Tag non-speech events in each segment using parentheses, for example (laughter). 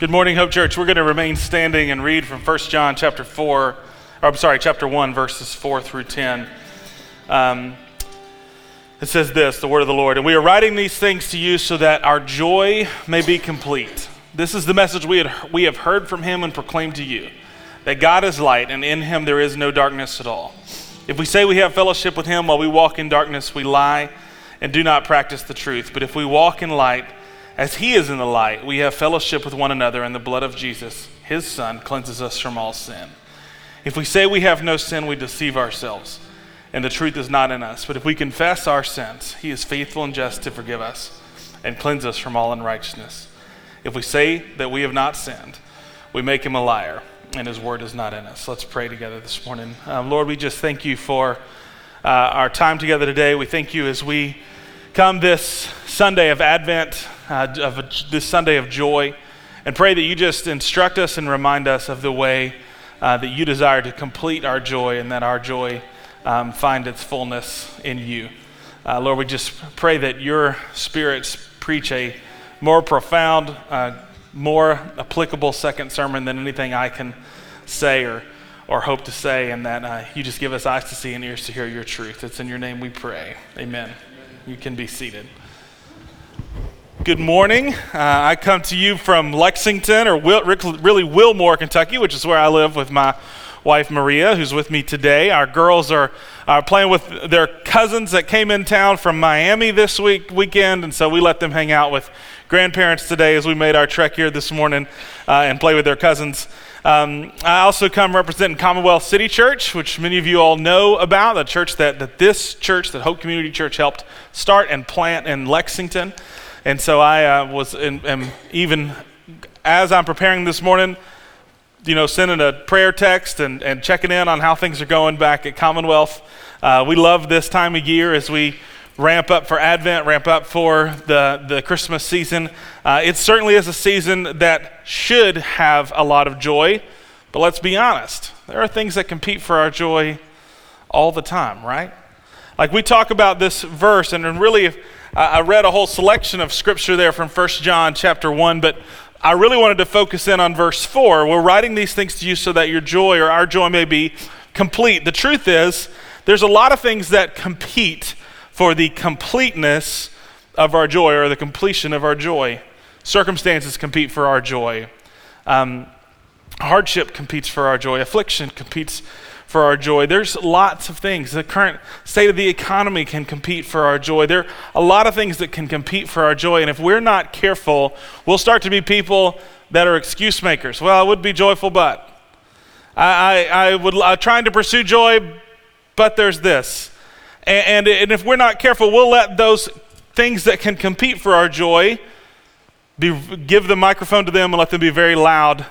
Good morning, Hope Church. We're going to remain standing and read from 1 John chapter 4, or I'm sorry, chapter 1, verses 4 through 10. Um, it says this, the word of the Lord, and we are writing these things to you so that our joy may be complete. This is the message we, had, we have heard from him and proclaimed to you, that God is light, and in him there is no darkness at all. If we say we have fellowship with him while we walk in darkness, we lie and do not practice the truth. But if we walk in light, as he is in the light, we have fellowship with one another, and the blood of Jesus, his Son, cleanses us from all sin. If we say we have no sin, we deceive ourselves, and the truth is not in us. But if we confess our sins, he is faithful and just to forgive us and cleanse us from all unrighteousness. If we say that we have not sinned, we make him a liar, and his word is not in us. Let's pray together this morning. Um, Lord, we just thank you for uh, our time together today. We thank you as we come this Sunday of Advent, uh, of a, this Sunday of joy, and pray that you just instruct us and remind us of the way uh, that you desire to complete our joy and that our joy um, find its fullness in you. Uh, Lord, we just pray that your spirits preach a more profound, uh, more applicable second sermon than anything I can say or, or hope to say, and that uh, you just give us eyes to see and ears to hear your truth. It's in your name we pray. Amen. You can be seated. Good morning. Uh, I come to you from Lexington, or really Wilmore, Kentucky, which is where I live with my wife Maria, who's with me today. Our girls are, are playing with their cousins that came in town from Miami this week weekend, and so we let them hang out with grandparents today as we made our trek here this morning uh, and play with their cousins. Um, I also come representing Commonwealth City Church, which many of you all know about, the church that, that this church, that Hope Community Church, helped start and plant in Lexington. And so I uh, was in, am even as I'm preparing this morning, you know, sending a prayer text and, and checking in on how things are going back at Commonwealth. Uh, we love this time of year as we ramp up for Advent, ramp up for the, the Christmas season. Uh, it certainly is a season that should have a lot of joy, but let's be honest. There are things that compete for our joy all the time, right? Like we talk about this verse, and really, I read a whole selection of scripture there from 1 John chapter 1, but I really wanted to focus in on verse 4. We're writing these things to you so that your joy or our joy may be complete. The truth is, there's a lot of things that compete for the completeness of our joy or the completion of our joy. Circumstances compete for our joy. Um, hardship competes for our joy. Affliction competes for our joy. There's lots of things. The current state of the economy can compete for our joy. There are a lot of things that can compete for our joy. And if we're not careful, we'll start to be people that are excuse makers. Well, I would be joyful, but I, I, I would I'm trying to pursue joy, but there's this. And, and, and if we're not careful, we'll let those things that can compete for our joy be, give the microphone to them and let them be very loud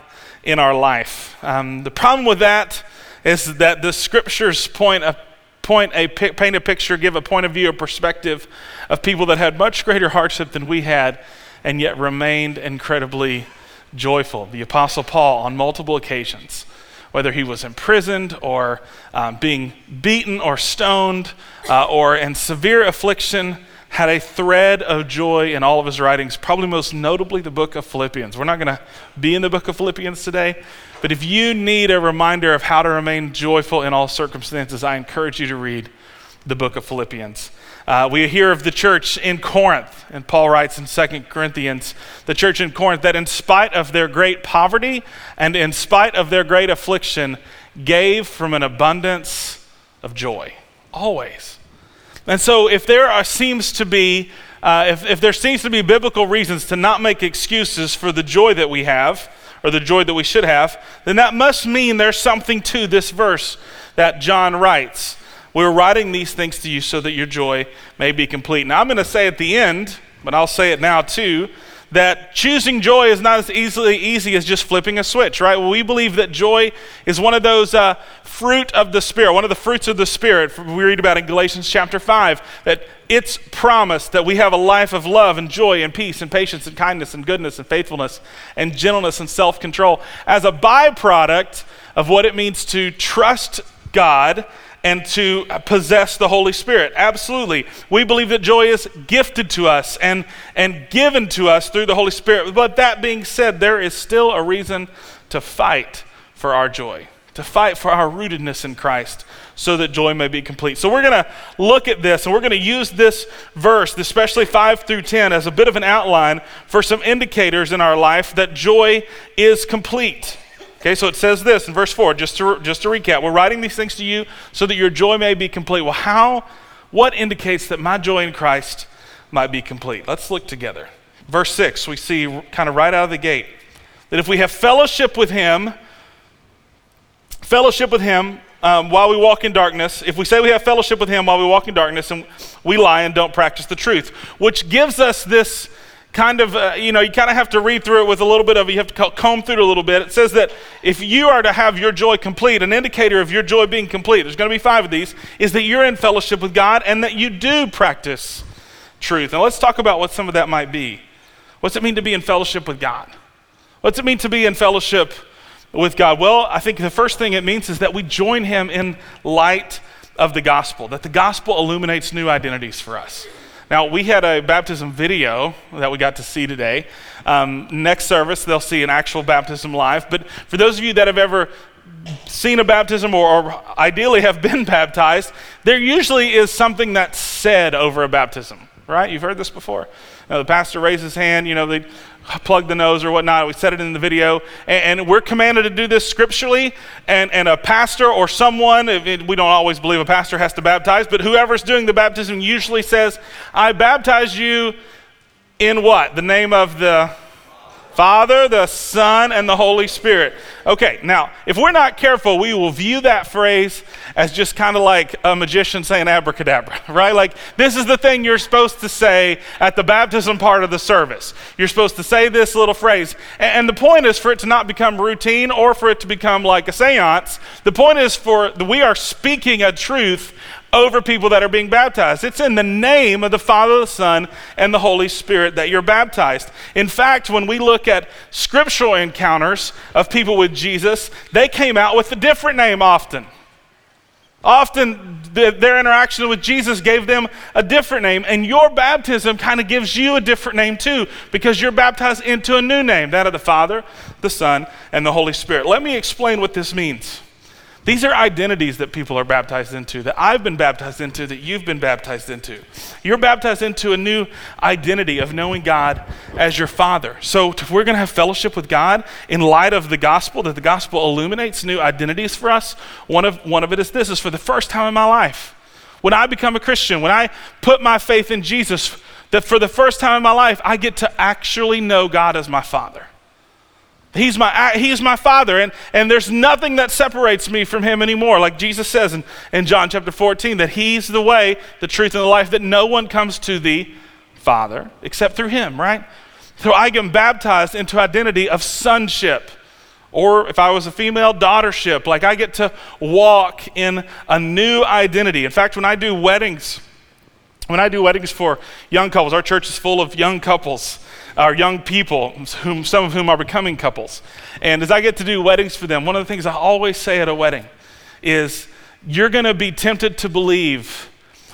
in our life. Um, the problem with that is that the scriptures point a point a paint a picture, give a point of view, a perspective of people that had much greater hardship than we had, and yet remained incredibly joyful. The Apostle Paul, on multiple occasions, whether he was imprisoned or um, being beaten or stoned uh, or in severe affliction, had a thread of joy in all of his writings, probably most notably the book of Philippians. We're not going to be in the book of Philippians today, but if you need a reminder of how to remain joyful in all circumstances, I encourage you to read the book of Philippians. Uh, we hear of the church in Corinth, and Paul writes in 2 Corinthians, the church in Corinth, that in spite of their great poverty and in spite of their great affliction, gave from an abundance of joy. Always. And so, if there are, seems to be, uh, if, if there seems to be biblical reasons to not make excuses for the joy that we have, or the joy that we should have, then that must mean there's something to this verse that John writes. We're writing these things to you so that your joy may be complete. Now, I'm going to say at the end, but I'll say it now too, that choosing joy is not as easily easy as just flipping a switch, right? Well, we believe that joy is one of those uh, fruit of the Spirit, one of the fruits of the Spirit. We read about in Galatians chapter 5 that it's promised that we have a life of love and joy and peace and patience and kindness and goodness and faithfulness and gentleness and self control as a byproduct of what it means to trust God and to possess the Holy Spirit. Absolutely. We believe that joy is gifted to us and, and given to us through the Holy Spirit. But that being said, there is still a reason to fight for our joy, to fight for our rootedness in Christ so that joy may be complete. So we're going to look at this and we're going to use this verse, especially 5 through 10, as a bit of an outline for some indicators in our life that joy is complete. Okay, so it says this in verse 4, just to, just to recap. We're writing these things to you so that your joy may be complete. Well, how, what indicates that my joy in Christ might be complete? Let's look together. Verse 6, we see kind of right out of the gate that if we have fellowship with Him, fellowship with Him um, while we walk in darkness, if we say we have fellowship with Him while we walk in darkness, and we lie and don't practice the truth, which gives us this kind of, uh, you know, you kind of have to read through it with a little bit of, you have to comb through it a little bit. It says that if you are to have your joy complete, an indicator of your joy being complete, there's going to be five of these, is that you're in fellowship with God and that you do practice truth. Now let's talk about what some of that might be. What's it mean to be in fellowship with God? What's it mean to be in fellowship with God? Well, I think the first thing it means is that we join Him in light of the gospel, that the gospel illuminates new identities for us. Now, we had a baptism video that we got to see today. Um, next service, they'll see an actual baptism live. But for those of you that have ever seen a baptism or, or ideally have been (laughs) baptized, there usually is something that's said over a baptism, right? You've heard this before. Now, the pastor raises his hand, you know, they plug the nose or whatnot. We said it in the video. And, and we're commanded to do this scripturally. And, and a pastor or someone, it, we don't always believe a pastor has to baptize, but whoever's doing the baptism usually says, I baptize you in what? The name of the Father, the Son, and the Holy Spirit. Okay, now, if we're not careful, we will view that phrase as just kind of like a magician saying abracadabra, (laughs) right? Like, this is the thing you're supposed to say at the baptism part of the service. You're supposed to say this little phrase. And, the point is for it to not become routine or for it to become like a seance. The point is for we are speaking a truth over people that are being baptized. It's in the name of the Father, the Son, and the Holy Spirit that you're baptized. In fact, when we look at scriptural encounters of people with Jesus, they came out with a different name often. Often, their interaction with Jesus gave them a different name, and your baptism kind of gives you a different name too, because you're baptized into a new name that of the Father, the Son, and the Holy Spirit. Let me explain what this means. These are identities that people are baptized into, that I've been baptized into, that you've been baptized into. You're baptized into a new identity of knowing God as your Father. So, if we're going to have fellowship with God in light of the gospel, that the gospel illuminates new identities for us, one of, one of it is this is for the first time in my life. When I become a Christian, when I put my faith in Jesus, that for the first time in my life, I get to actually know God as my Father. He's my, he's my father, and, and there's nothing that separates me from him anymore. Like Jesus says in, in John chapter 14, that he's the way, the truth, and the life, that no one comes to the Father except through him, right? So I get baptized into identity of sonship. Or if I was a female, daughtership. Like I get to walk in a new identity. In fact, when I do weddings, when I do weddings for young couples, our church is full of young couples our young people, whom, some of whom are becoming couples. And as I get to do weddings for them, one of the things I always say at a wedding is you're going to be tempted to believe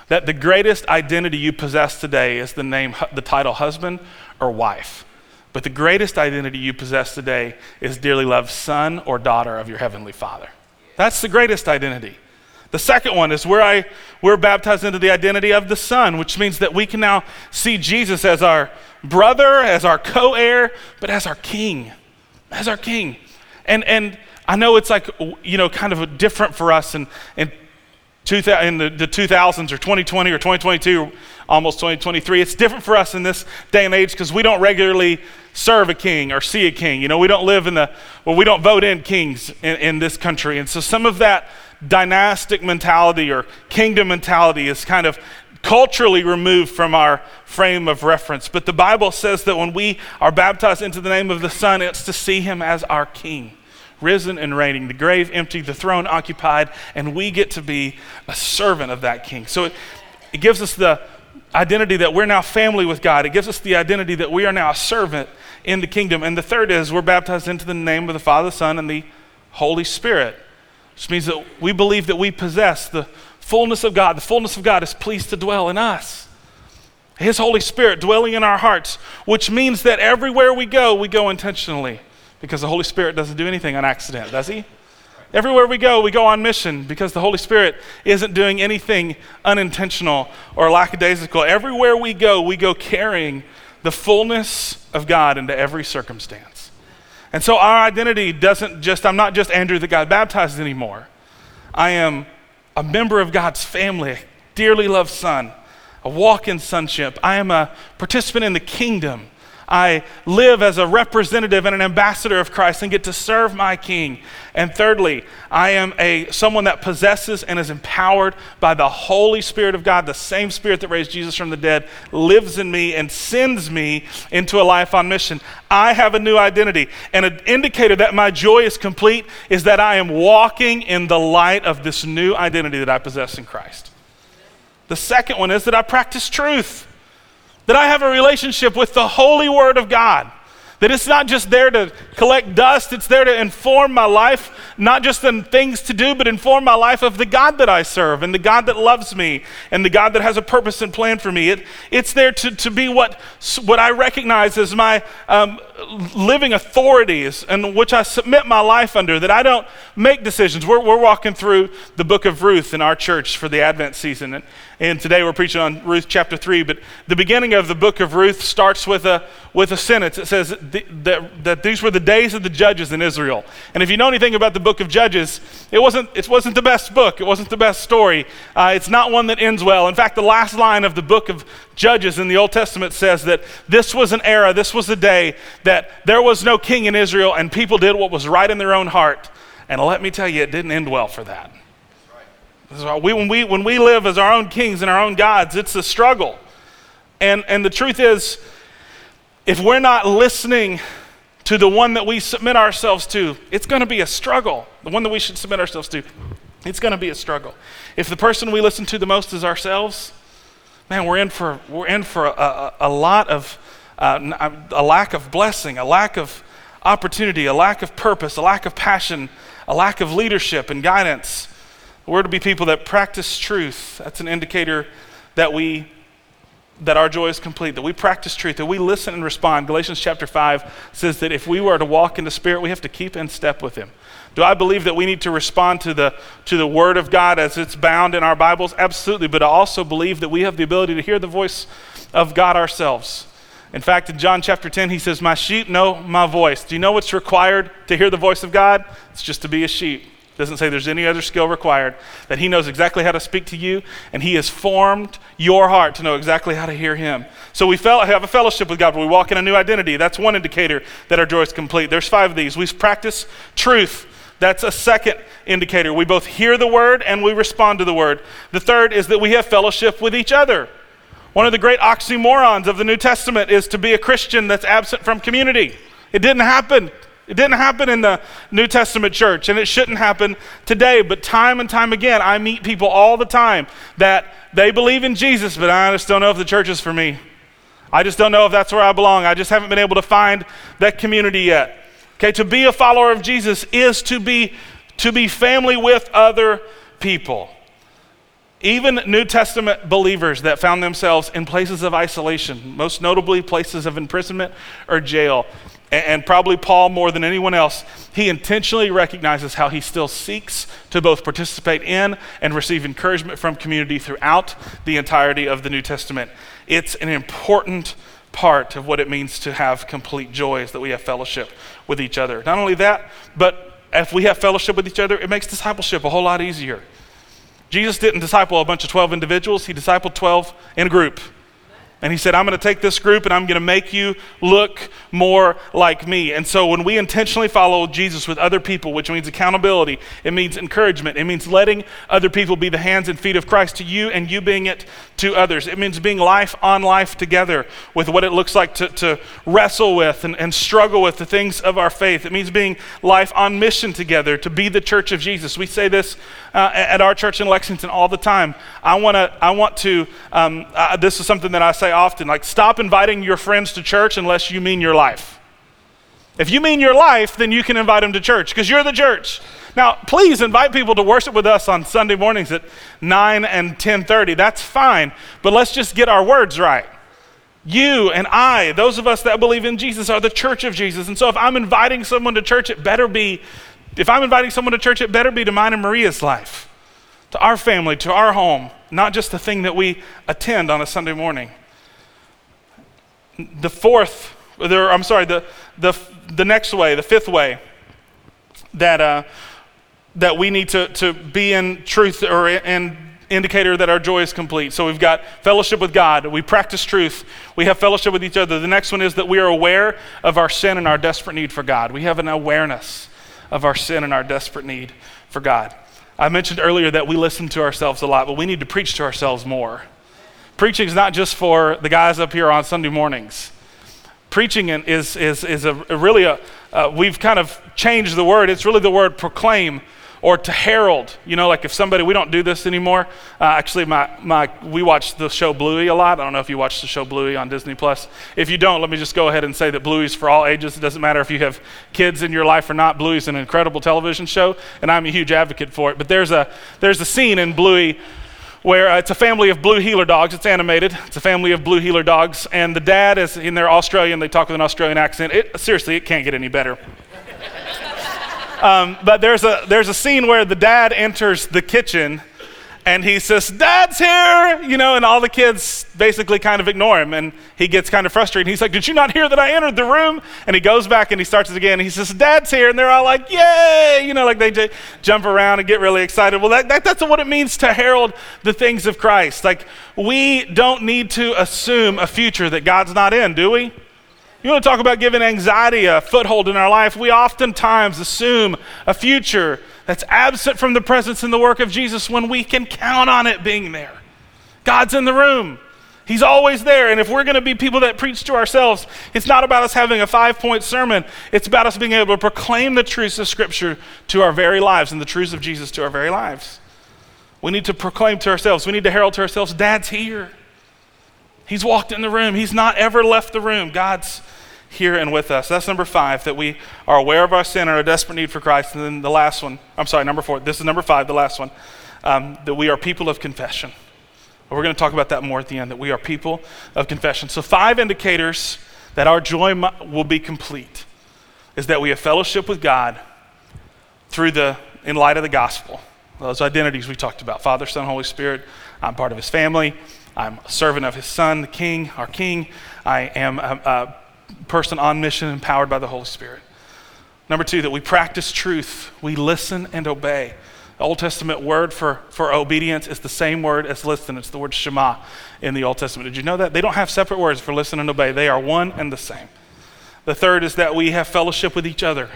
that the greatest identity you possess today is the name, the title husband or wife. But the greatest identity you possess today is dearly loved son or daughter of your heavenly Father. That's the greatest identity. The second one is where I, we're baptized into the identity of the Son, which means that we can now see Jesus as our brother, as our co heir, but as our King. As our King. And, and I know it's like, you know, kind of different for us in, in, two, in the, the 2000s or 2020 or 2022, almost 2023. It's different for us in this day and age because we don't regularly serve a king or see a king. You know, we don't live in the, well, we don't vote in kings in, in this country. And so some of that dynastic mentality or kingdom mentality is kind of culturally removed from our frame of reference. But the Bible says that when we are baptized into the name of the Son, it's to see him as our King, risen and reigning, the grave empty, the throne occupied, and we get to be a servant of that King. So it, it gives us the identity that we're now family with God. It gives us the identity that we are now a servant in the kingdom. And the third is we're baptized into the name of the Father, the Son, and the Holy Spirit which means that we believe that we possess the fullness of God. The fullness of God is pleased to dwell in us. His Holy Spirit dwelling in our hearts, which means that everywhere we go, we go intentionally because the Holy Spirit doesn't do anything on accident, does He? Everywhere we go, we go on mission because the Holy Spirit isn't doing anything unintentional or lackadaisical. Everywhere we go, we go carrying the fullness of God into every circumstance. And so our identity doesn't just, I'm not just Andrew that God baptizes anymore. I am a member of God's family, a dearly loved son, a walk in sonship. I am a participant in the kingdom. I live as a representative and an ambassador of Christ and get to serve my king. And thirdly, I am a someone that possesses and is empowered by the Holy Spirit of God, the same spirit that raised Jesus from the dead lives in me and sends me into a life on mission. I have a new identity. And an indicator that my joy is complete is that I am walking in the light of this new identity that I possess in Christ. The second one is that I practice truth that I have a relationship with the holy word of God. That it's not just there to collect dust, it's there to inform my life, not just in things to do, but inform my life of the God that I serve and the God that loves me and the God that has a purpose and plan for me. It, it's there to, to be what, what I recognize as my um, living authorities and which I submit my life under, that I don't make decisions. We're, we're walking through the book of Ruth in our church for the Advent season. And, and today we're preaching on Ruth chapter 3. But the beginning of the book of Ruth starts with a, with a sentence. It says that, that these were the days of the judges in Israel. And if you know anything about the book of Judges, it wasn't, it wasn't the best book, it wasn't the best story. Uh, it's not one that ends well. In fact, the last line of the book of Judges in the Old Testament says that this was an era, this was a day that there was no king in Israel and people did what was right in their own heart. And let me tell you, it didn't end well for that. We, when, we, when we live as our own kings and our own gods, it's a struggle. And, and the truth is, if we're not listening to the one that we submit ourselves to, it's going to be a struggle. The one that we should submit ourselves to, it's going to be a struggle. If the person we listen to the most is ourselves, man, we're in for, we're in for a, a, a lot of, uh, a lack of blessing, a lack of opportunity, a lack of purpose, a lack of passion, a lack of leadership and guidance. We're to be people that practice truth. That's an indicator that we that our joy is complete, that we practice truth, that we listen and respond. Galatians chapter 5 says that if we were to walk in the Spirit, we have to keep in step with Him. Do I believe that we need to respond to the, to the Word of God as it's bound in our Bibles? Absolutely. But I also believe that we have the ability to hear the voice of God ourselves. In fact, in John chapter 10, he says, My sheep know my voice. Do you know what's required to hear the voice of God? It's just to be a sheep. Doesn't say there's any other skill required, that He knows exactly how to speak to you, and He has formed your heart to know exactly how to hear Him. So we have a fellowship with God, we walk in a new identity. That's one indicator that our joy is complete. There's five of these. We practice truth. That's a second indicator. We both hear the word and we respond to the word. The third is that we have fellowship with each other. One of the great oxymorons of the New Testament is to be a Christian that's absent from community. It didn't happen. It didn't happen in the New Testament church, and it shouldn't happen today. But time and time again, I meet people all the time that they believe in Jesus, but I just don't know if the church is for me. I just don't know if that's where I belong. I just haven't been able to find that community yet. Okay, to be a follower of Jesus is to be to be family with other people. Even New Testament believers that found themselves in places of isolation, most notably places of imprisonment or jail, and probably Paul more than anyone else, he intentionally recognizes how he still seeks to both participate in and receive encouragement from community throughout the entirety of the New Testament. It's an important part of what it means to have complete joy is that we have fellowship with each other. Not only that, but if we have fellowship with each other, it makes discipleship a whole lot easier. Jesus didn't disciple a bunch of 12 individuals, he discipled 12 in a group. And he said, I'm going to take this group and I'm going to make you look more like me. And so when we intentionally follow Jesus with other people, which means accountability, it means encouragement, it means letting other people be the hands and feet of Christ to you and you being it to others. It means being life on life together with what it looks like to, to wrestle with and, and struggle with the things of our faith. It means being life on mission together to be the church of Jesus. We say this uh, at our church in Lexington all the time. I, wanna, I want to, um, uh, this is something that I say often like, stop inviting your friends to church unless you mean your life. If you mean your life, then you can invite them to church because you're the church. Now, please invite people to worship with us on Sunday mornings at 9 and 10:30. That's fine, but let's just get our words right. You and I, those of us that believe in Jesus, are the church of Jesus. And so if I'm inviting someone to church, it better be, if I'm inviting someone to church, it better be to mine and Maria's life, to our family, to our home, not just the thing that we attend on a Sunday morning. The fourth, I'm sorry, the, the, the next way, the fifth way that, uh, that we need to, to be in truth or in indicator that our joy is complete. So we've got fellowship with God, we practice truth, we have fellowship with each other. The next one is that we are aware of our sin and our desperate need for God. We have an awareness of our sin and our desperate need for God. I mentioned earlier that we listen to ourselves a lot, but we need to preach to ourselves more. Preaching is not just for the guys up here on Sunday mornings. Preaching is, is, is a, really a, uh, we've kind of changed the word. It's really the word proclaim or to herald. You know, like if somebody, we don't do this anymore. Uh, actually, my, my, we watch the show Bluey a lot. I don't know if you watch the show Bluey on Disney Plus. If you don't, let me just go ahead and say that Bluey's for all ages. It doesn't matter if you have kids in your life or not. Bluey's an incredible television show, and I'm a huge advocate for it. But there's a, there's a scene in Bluey where uh, it's a family of blue heeler dogs. It's animated. It's a family of blue heeler dogs, and the dad is in there Australian. They talk with an Australian accent. It, seriously, it can't get any better. Um, but there's a, there's a scene where the dad enters the kitchen and he says, Dad's here, you know, and all the kids basically kind of ignore him. And he gets kind of frustrated. He's like, Did you not hear that I entered the room? And he goes back and he starts it again. He says, Dad's here. And they're all like, Yay! You know, like they j- jump around and get really excited. Well, that, that, that's what it means to herald the things of Christ. Like, we don't need to assume a future that God's not in, do we? You want to talk about giving anxiety a foothold in our life? We oftentimes assume a future that's absent from the presence and the work of Jesus when we can count on it being there. God's in the room. He's always there. And if we're going to be people that preach to ourselves, it's not about us having a five point sermon. It's about us being able to proclaim the truths of Scripture to our very lives and the truths of Jesus to our very lives. We need to proclaim to ourselves, we need to herald to ourselves, Dad's here. He's walked in the room, He's not ever left the room. God's here and with us. That's number five, that we are aware of our sin and our desperate need for Christ. And then the last one, I'm sorry, number four, this is number five, the last one, um, that we are people of confession. We're going to talk about that more at the end, that we are people of confession. So, five indicators that our joy will be complete is that we have fellowship with God through the, in light of the gospel. Those identities we talked about Father, Son, Holy Spirit. I'm part of his family. I'm a servant of his Son, the King, our King. I am a, a person on mission, empowered by the Holy Spirit. Number two, that we practice truth, we listen and obey. The Old Testament word for, for obedience is the same word as listen. It's the word Shema in the Old Testament. Did you know that? They don't have separate words for listen and obey, they are one and the same. The third is that we have fellowship with each other.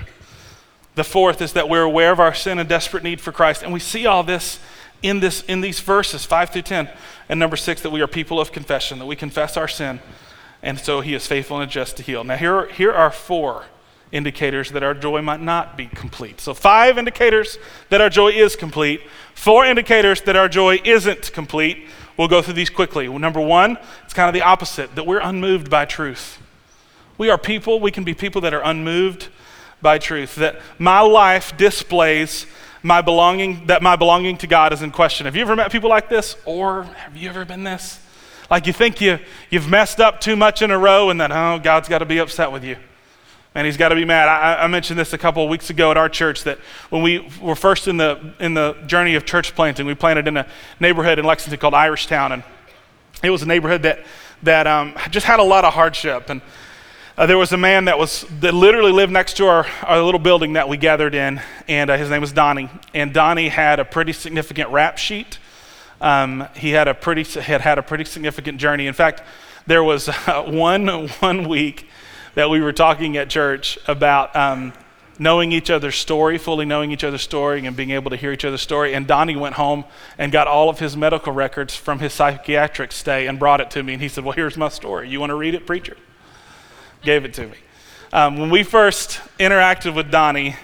The fourth is that we're aware of our sin and desperate need for Christ. And we see all this in, this, in these verses, 5 through 10. And number six, that we are people of confession, that we confess our sin and so he is faithful and just to heal. Now, here, here are four indicators that our joy might not be complete. So, five indicators that our joy is complete, four indicators that our joy isn't complete. We'll go through these quickly. Number one, it's kind of the opposite that we're unmoved by truth. We are people, we can be people that are unmoved by truth, that my life displays my belonging, that my belonging to God is in question. Have you ever met people like this? Or have you ever been this? Like you think you, you've messed up too much in a row and that, oh, God's got to be upset with you. And he's got to be mad. I, I, mentioned this a couple of weeks ago at our church that when we were first in the, in the journey of church planting, we planted in a neighborhood in Lexington called Irishtown. And it was a neighborhood that, that um, just had a lot of hardship. And uh, there was a man that was that literally lived next to our, our little building that we gathered in, and uh, his name was Donnie. And Donnie had a pretty significant rap sheet um, he had a pretty had had a pretty significant journey. In fact, there was uh, (laughs) one one week that we were talking at church about um, knowing each other's story, fully knowing each other's story, and being able to hear each other's story. And Donnie went home and got all of his medical records from his psychiatric stay and brought it to me. And he said, "Well, here's my story. You want to read it, preacher?" Gave it to me. Um, when we first interacted with Donnie,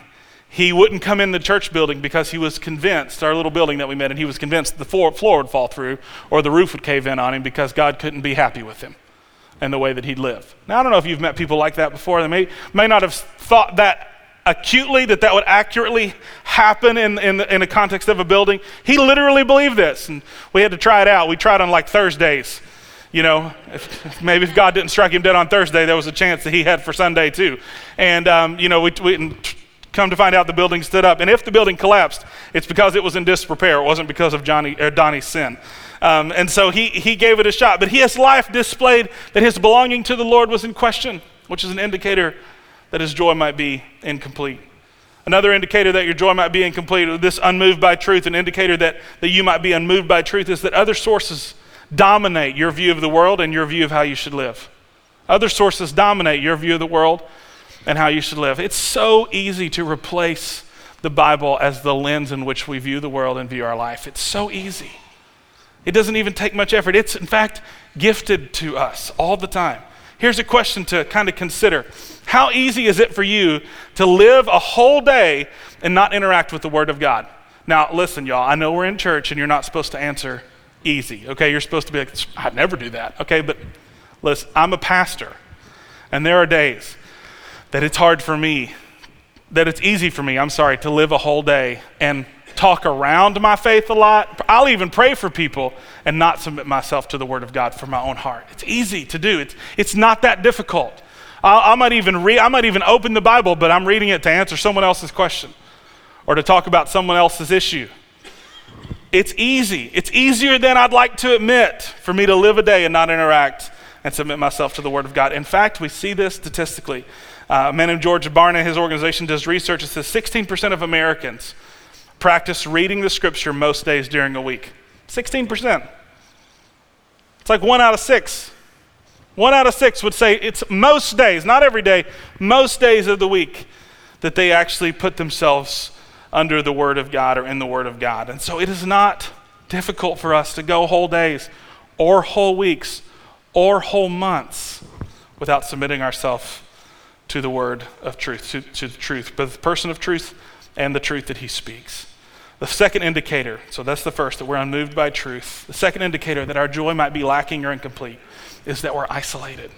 he wouldn't come in the church building because he was convinced, our little building that we met, and he was convinced the floor, floor would fall through or the roof would cave in on him because God couldn't be happy with him and the way that he'd live. Now, I don't know if you've met people like that before. They may, may not have thought that acutely, that that would accurately happen in, in, in the context of a building. He literally believed this, and we had to try it out. We tried on like Thursdays. You know, if, maybe if God didn't strike him dead on Thursday, there was a chance that he had for Sunday too. And, um, you know, we, we come to find out the building stood up. And if the building collapsed, it's because it was in disrepair. It wasn't because of Johnny, or Donnie's sin. Um, and so he, he gave it a shot. But his life displayed that his belonging to the Lord was in question, which is an indicator that his joy might be incomplete. Another indicator that your joy might be incomplete, or this unmoved by truth, an indicator that, that you might be unmoved by truth, is that other sources dominate your view of the world and your view of how you should live. Other sources dominate your view of the world and how you should live. It's so easy to replace the Bible as the lens in which we view the world and view our life. It's so easy. It doesn't even take much effort. It's, in fact, gifted to us all the time. Here's a question to kind of consider How easy is it for you to live a whole day and not interact with the Word of God? Now, listen, y'all, I know we're in church and you're not supposed to answer easy, okay? You're supposed to be like, I'd never do that, okay? But listen, I'm a pastor, and there are days that it's hard for me, that it's easy for me, I'm sorry, to live a whole day and talk around my faith a lot. I'll even pray for people and not submit myself to the Word of God for my own heart. It's easy to do. It's, it's not that difficult. I, I might even read, I might even open the Bible, but I'm reading it to answer someone else's question or to talk about someone else's issue. It's easy. It's easier than I'd like to admit for me to live a day and not interact and submit myself to the Word of God. In fact, we see this statistically. Uh, a man named George Barna, his organization does research. It says 16% of Americans practice reading the scripture most days during a week. 16%. It's like one out of six. One out of six would say it's most days, not every day, most days of the week that they actually put themselves under the Word of God or in the Word of God. And so it is not difficult for us to go whole days or whole weeks or whole months without submitting ourselves to the Word of truth, to, to the truth, both the person of truth and the truth that He speaks. The second indicator, so that's the first, that we're unmoved by truth. The second indicator that our joy might be lacking or incomplete is that we're isolated.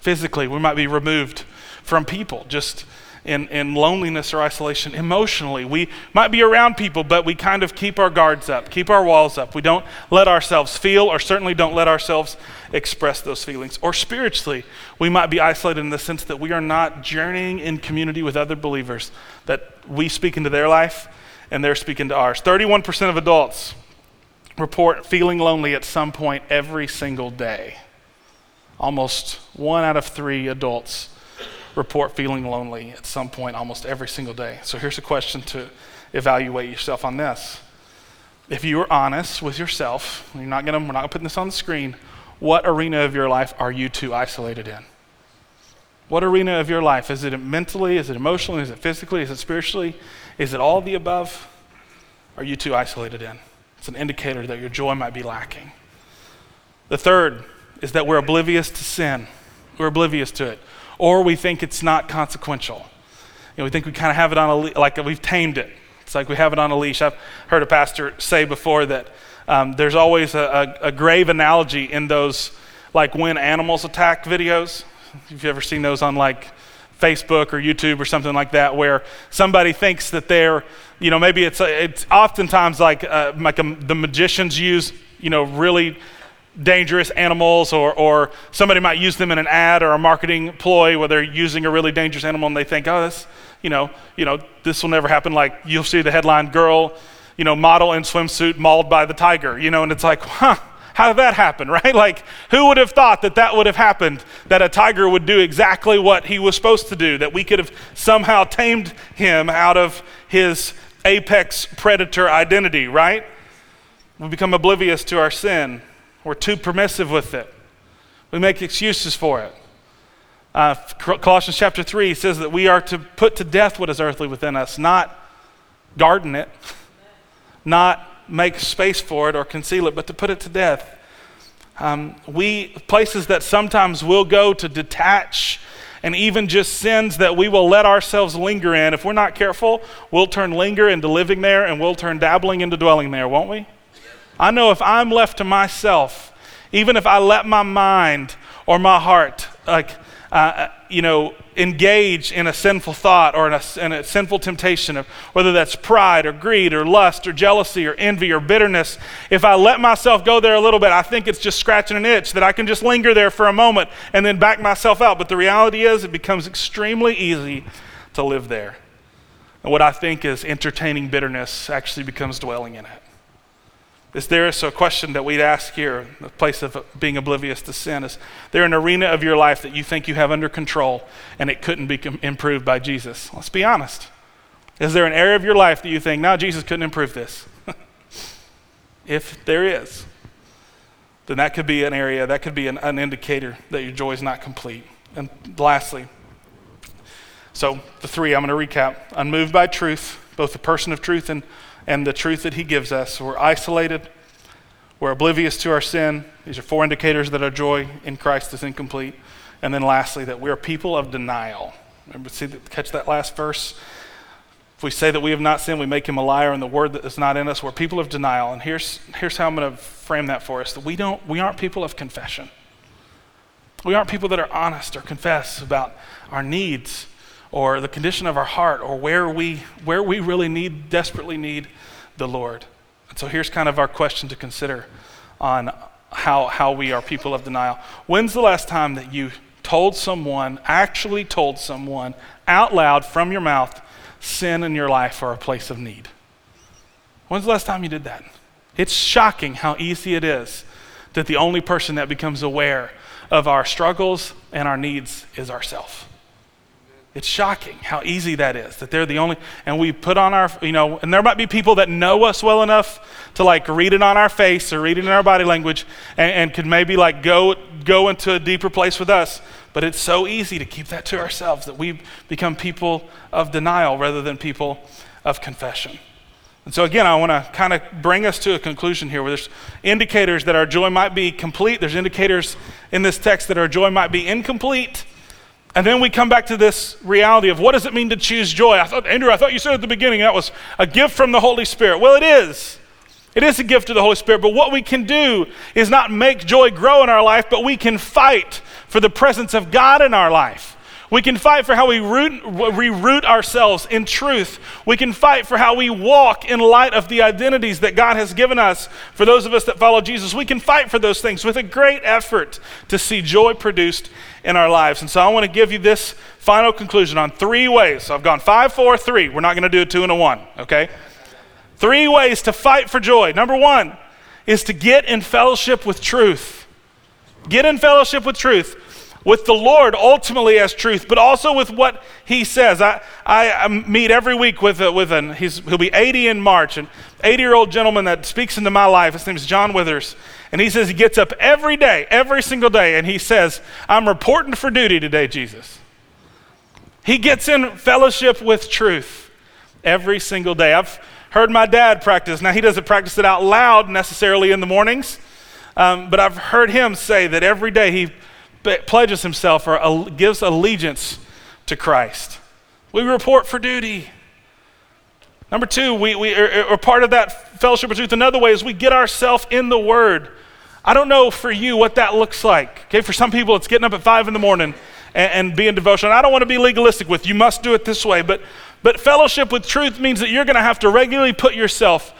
Physically, we might be removed from people just in, in loneliness or isolation. Emotionally, we might be around people, but we kind of keep our guards up, keep our walls up. We don't let ourselves feel, or certainly don't let ourselves express those feelings. Or spiritually, we might be isolated in the sense that we are not journeying in community with other believers, that we speak into their life and they're speaking to ours. 31% of adults report feeling lonely at some point every single day. Almost one out of three adults report feeling lonely at some point almost every single day. So here's a question to evaluate yourself on this. If you are honest with yourself, you're not gonna, we're not putting this on the screen, what arena of your life are you too isolated in? What arena of your life? Is it mentally? Is it emotionally? Is it physically? Is it spiritually? Is it all the above? Are you too isolated in? It's an indicator that your joy might be lacking. The third is that we're oblivious to sin. We're oblivious to it. Or we think it's not consequential. You know, we think we kind of have it on a le- like we've tamed it. It's like we have it on a leash. I've heard a pastor say before that um, there's always a, a, a grave analogy in those like when animals attack videos. If you've ever seen those on like Facebook or YouTube or something like that, where somebody thinks that they're, you know, maybe it's it's oftentimes like uh, like a, the magicians use, you know, really dangerous animals, or or somebody might use them in an ad or a marketing ploy where they're using a really dangerous animal, and they think, oh, this, you know, you know, this will never happen. Like you'll see the headline, girl, you know, model in swimsuit mauled by the tiger, you know, and it's like, huh how did that happen, (laughs) right? Like, who would have thought that that would have happened? That a tiger would do exactly what he was supposed to do, that we could have somehow tamed him out of his apex predator identity, right? We become oblivious to our sin. We're too permissive with it. We make excuses for it. Uh, Colossians chapter 3 says that we are to put to death what is earthly within us, not garden it, not make space for it or conceal it, but to put it to death. Um, we places that sometimes we'll go to detach and even just sins that we will let ourselves linger in. If we're not careful, we'll turn linger into living there and we'll turn dabbling into dwelling there, won't we? I know if I'm left to myself, even if I let my mind or my heart, like uh, you know, engage in a sinful thought or in a, in a sinful temptation, of, whether that's pride or greed or lust or jealousy or envy or bitterness, if I let myself go there a little bit, I think it's just scratching an itch that I can just linger there for a moment and then back myself out. But the reality is, it becomes extremely easy to live there. And what I think is entertaining bitterness actually becomes dwelling in it. Is there so a question that we'd ask here, the place of being oblivious to sin, is there an arena of your life that you think you have under control and it couldn't be improved by Jesus? Let's be honest. Is there an area of your life that you think, now Jesus couldn't improve this? (laughs) if there is, then that could be an area, that could be an, an indicator that your joy is not complete. And lastly, so the three I'm going to recap unmoved by truth, both the person of truth and and the truth that He gives us. We're isolated, we're oblivious to our sin. These are four indicators that our joy in Christ is incomplete. And then lastly, that we're people of denial. Remember, see, catch that last verse? If we say that we have not sinned, we make him a liar, and the word that is not in us, we're people of denial. And here's, here's how I'm going to frame that for us that we, don't, we aren't people of confession. We aren't people that are honest or confess about our needs or the condition of our heart or where we, where we really need, desperately need the Lord. And so here's kind of our question to consider on how, how we are people of denial. When's the last time that you told someone, actually told someone out loud from your mouth, sin in your life or a place of need? When's the last time you did that? It's shocking how easy it is that the only person that becomes aware of our struggles and our needs is ourselves. It's shocking how easy that is, that they're the only, and we put on our, you know, and there might be people that know us well enough to like read it on our face or read it in our body language and, and could maybe like go, go into a deeper place with us. But it's so easy to keep that to ourselves that we become people of denial rather than people of confession. And so, again, I want to kind of bring us to a conclusion here where there's indicators that our joy might be complete. There's indicators in this text that our joy might be incomplete. And then we come back to this reality of what does it mean to choose joy? I thought, Andrew, I thought you said at the beginning that was a gift from the Holy Spirit. Well, it is. It is a gift of the Holy Spirit, but what we can do is not make joy grow in our life, but we can fight for the presence of God in our life. We can fight for how we root, reroot ourselves in truth. We can fight for how we walk in light of the identities that God has given us for those of us that follow Jesus. We can fight for those things with a great effort to see joy produced in our lives. And so I want to give you this final conclusion on three ways. So I've gone five, four, three. We're not going to do a two and a one, okay? Three ways to fight for joy. Number one is to get in fellowship with truth. Get in fellowship with truth with the Lord ultimately as truth, but also with what He says. I, I meet every week with, a, with an, he'll be 80 in March, an 80 year old gentleman that speaks into my life. His name is John Withers. And he says he gets up every day, every single day, and he says, I'm reporting for duty today, Jesus. He gets in fellowship with truth every single day. I've heard my dad practice. Now, he doesn't practice it out loud necessarily in the mornings, um, but I've heard him say that every day he pledges himself or gives allegiance to Christ. We report for duty. Number two, we, we are, are part of that fellowship of truth. Another way is we get ourselves in the Word. I don't know for you what that looks like. Okay, for some people, it's getting up at five in the morning and, and being devotional. I don't want to be legalistic with you must do it this way, but but fellowship with truth means that you're going to have to regularly put yourself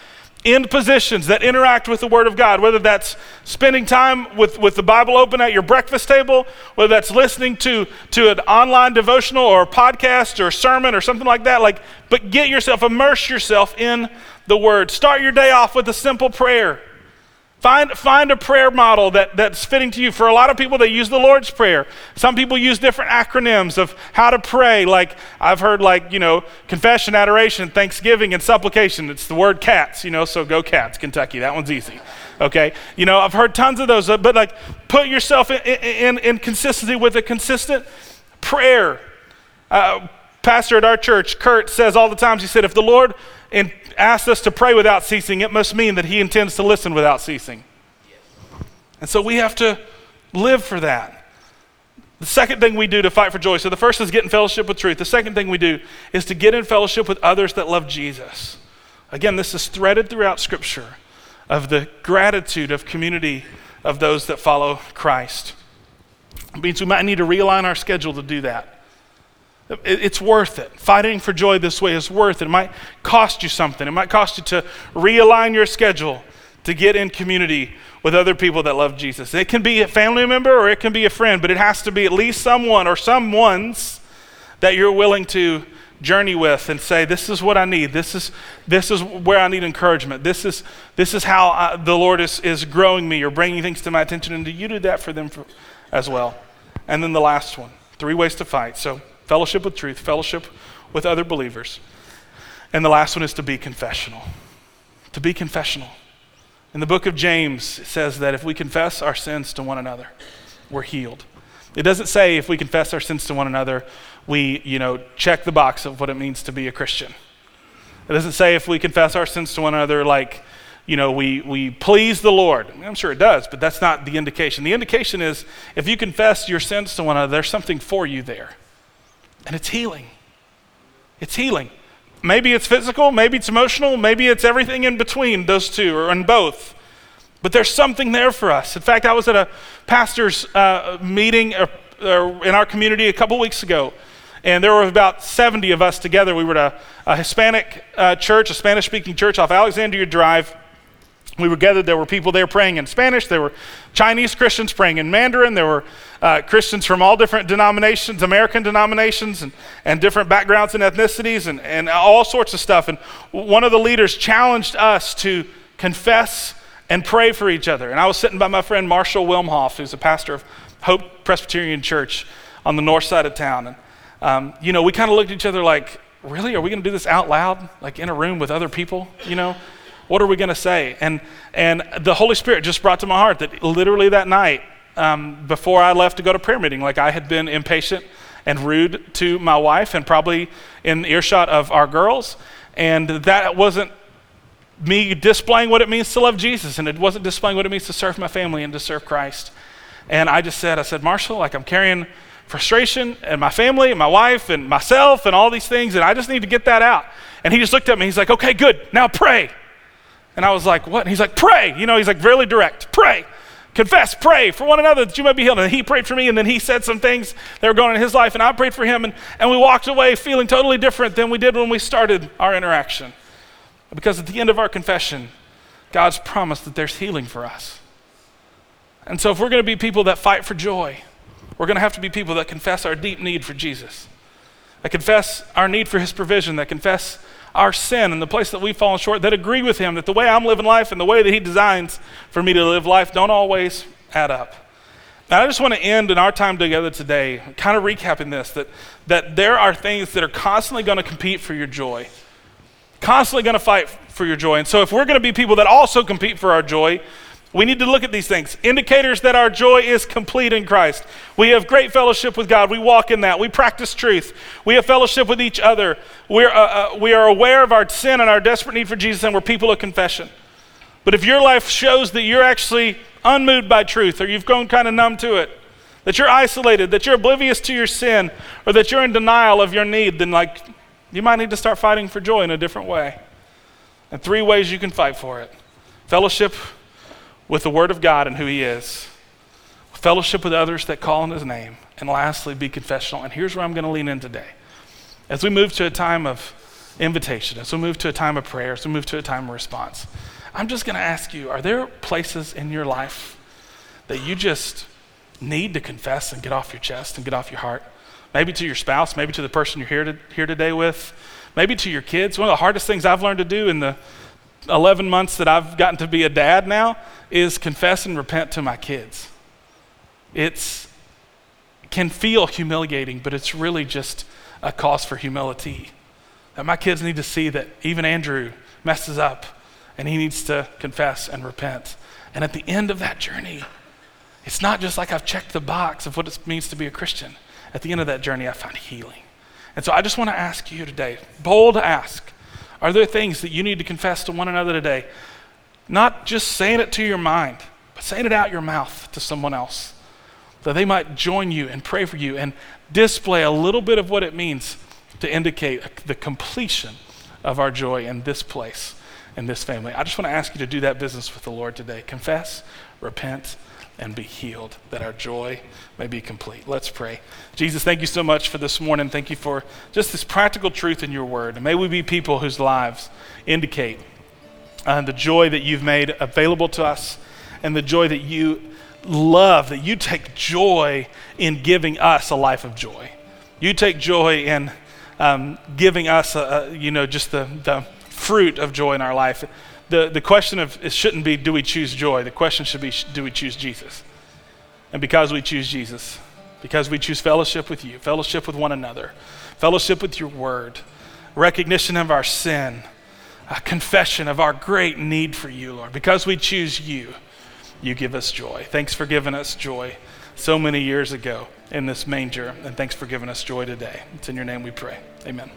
in positions that interact with the Word of God, whether that's spending time with, with the Bible open at your breakfast table, whether that's listening to, to an online devotional or a podcast or a sermon or something like that. Like, but get yourself, immerse yourself in the Word. Start your day off with a simple prayer. Find, find a prayer model that, that's fitting to you. For a lot of people, they use the Lord's Prayer. Some people use different acronyms of how to pray. Like I've heard, like, you know, confession, adoration, thanksgiving, and supplication. It's the word cats, you know, so go cats, Kentucky. That one's easy. Okay? You know, I've heard tons of those, uh, but like put yourself in, in, in consistency with a consistent prayer. Uh, pastor at our church, Kurt, says all the times, he said, if the Lord in, asks us to pray without ceasing, it must mean that he intends to listen without ceasing. And so we have to live for that. The second thing we do to fight for joy so the first is get in fellowship with truth. The second thing we do is to get in fellowship with others that love Jesus. Again, this is threaded throughout Scripture of the gratitude of community of those that follow Christ. It means we might need to realign our schedule to do that. It's worth it. Fighting for joy this way is worth it. It might cost you something. It might cost you to realign your schedule to get in community with other people that love Jesus. It can be a family member or it can be a friend, but it has to be at least someone or someone's that you're willing to journey with and say, This is what I need. This is, this is where I need encouragement. This is, this is how I, the Lord is, is growing me or bringing things to my attention. And do you do that for them for, as well? And then the last one three ways to fight. So, fellowship with truth, fellowship with other believers. And the last one is to be confessional. To be confessional. In the book of James, it says that if we confess our sins to one another, we're healed. It doesn't say if we confess our sins to one another, we, you know, check the box of what it means to be a Christian. It doesn't say if we confess our sins to one another, like, you know, we, we please the Lord. I am sure it does, but that's not the indication. The indication is if you confess your sins to one another, there's something for you there. And it's healing. It's healing. Maybe it's physical, maybe it's emotional, maybe it's everything in between those two or in both. But there's something there for us. In fact, I was at a pastor's uh, meeting uh, uh, in our community a couple weeks ago, and there were about 70 of us together. We were at a, a Hispanic uh, church, a Spanish speaking church off Alexandria Drive. We were gathered, there were people there praying in Spanish, there were Chinese Christians praying in Mandarin, there were uh, Christians from all different denominations, American denominations, and, and different backgrounds and ethnicities, and, and all sorts of stuff. And one of the leaders challenged us to confess and pray for each other. And I was sitting by my friend Marshall Wilmhoff, who's a pastor of Hope Presbyterian Church on the north side of town. And, um, you know, we kind of looked at each other like, really? Are we going to do this out loud, like in a room with other people? You know, what are we going to say? And, and the Holy Spirit just brought to my heart that literally that night, um, before I left to go to prayer meeting, like I had been impatient and rude to my wife and probably in earshot of our girls. And that wasn't me displaying what it means to love Jesus, and it wasn't displaying what it means to serve my family and to serve Christ. And I just said, I said, Marshall, like I'm carrying frustration and my family and my wife and myself and all these things, and I just need to get that out. And he just looked at me. He's like, okay, good. Now pray. And I was like, what? And he's like, pray. You know, he's like really direct. Pray. Confess, pray for one another that you might be healed. And he prayed for me, and then he said some things that were going in his life, and I prayed for him, and, and we walked away feeling totally different than we did when we started our interaction. Because at the end of our confession, God's promised that there's healing for us. And so, if we're going to be people that fight for joy, we're going to have to be people that confess our deep need for Jesus, that confess our need for His provision, that confess our sin and the place that we've fallen short, that agree with Him that the way I'm living life and the way that He designs for me to live life don't always add up. Now, I just want to end in our time together today, kind of recapping this that, that there are things that are constantly going to compete for your joy, constantly going to fight for your joy. And so, if we're going to be people that also compete for our joy, we need to look at these things. Indicators that our joy is complete in Christ. We have great fellowship with God. We walk in that. We practice truth. We have fellowship with each other. We're, uh, uh, we are aware of our sin and our desperate need for Jesus, and we're people of confession. But if your life shows that you're actually unmoved by truth, or you've grown kind of numb to it, that you're isolated, that you're oblivious to your sin, or that you're in denial of your need, then like you might need to start fighting for joy in a different way. And three ways you can fight for it fellowship with the Word of God and who He is, fellowship with others that call on His name, and lastly, be confessional. And here's where I'm going to lean in today. As we move to a time of invitation, as we move to a time of prayer, as we move to a time of response, I'm just going to ask you are there places in your life that you just need to confess and get off your chest and get off your heart? Maybe to your spouse, maybe to the person you're here, to, here today with, maybe to your kids. One of the hardest things I've learned to do in the 11 months that I've gotten to be a dad now is confess and repent to my kids. It's can feel humiliating, but it's really just a cause for humility. That my kids need to see that even Andrew messes up and he needs to confess and repent. And at the end of that journey, it's not just like I've checked the box of what it means to be a Christian. At the end of that journey, I find healing. And so I just want to ask you today, bold ask, are there things that you need to confess to one another today? Not just saying it to your mind, but saying it out your mouth to someone else. That they might join you and pray for you and display a little bit of what it means to indicate the completion of our joy in this place, in this family. I just want to ask you to do that business with the Lord today. Confess, repent, and be healed, that our joy may be complete. Let's pray. Jesus, thank you so much for this morning. Thank you for just this practical truth in your word. May we be people whose lives indicate uh, the joy that you've made available to us and the joy that you love, that you take joy in giving us a life of joy. You take joy in um, giving us, a, a, you know, just the, the fruit of joy in our life the, the question of it shouldn't be do we choose joy? The question should be do we choose Jesus? And because we choose Jesus, because we choose fellowship with you, fellowship with one another, fellowship with your word, recognition of our sin, a confession of our great need for you, Lord. Because we choose you, you give us joy. Thanks for giving us joy so many years ago in this manger, and thanks for giving us joy today. It's in your name we pray. Amen.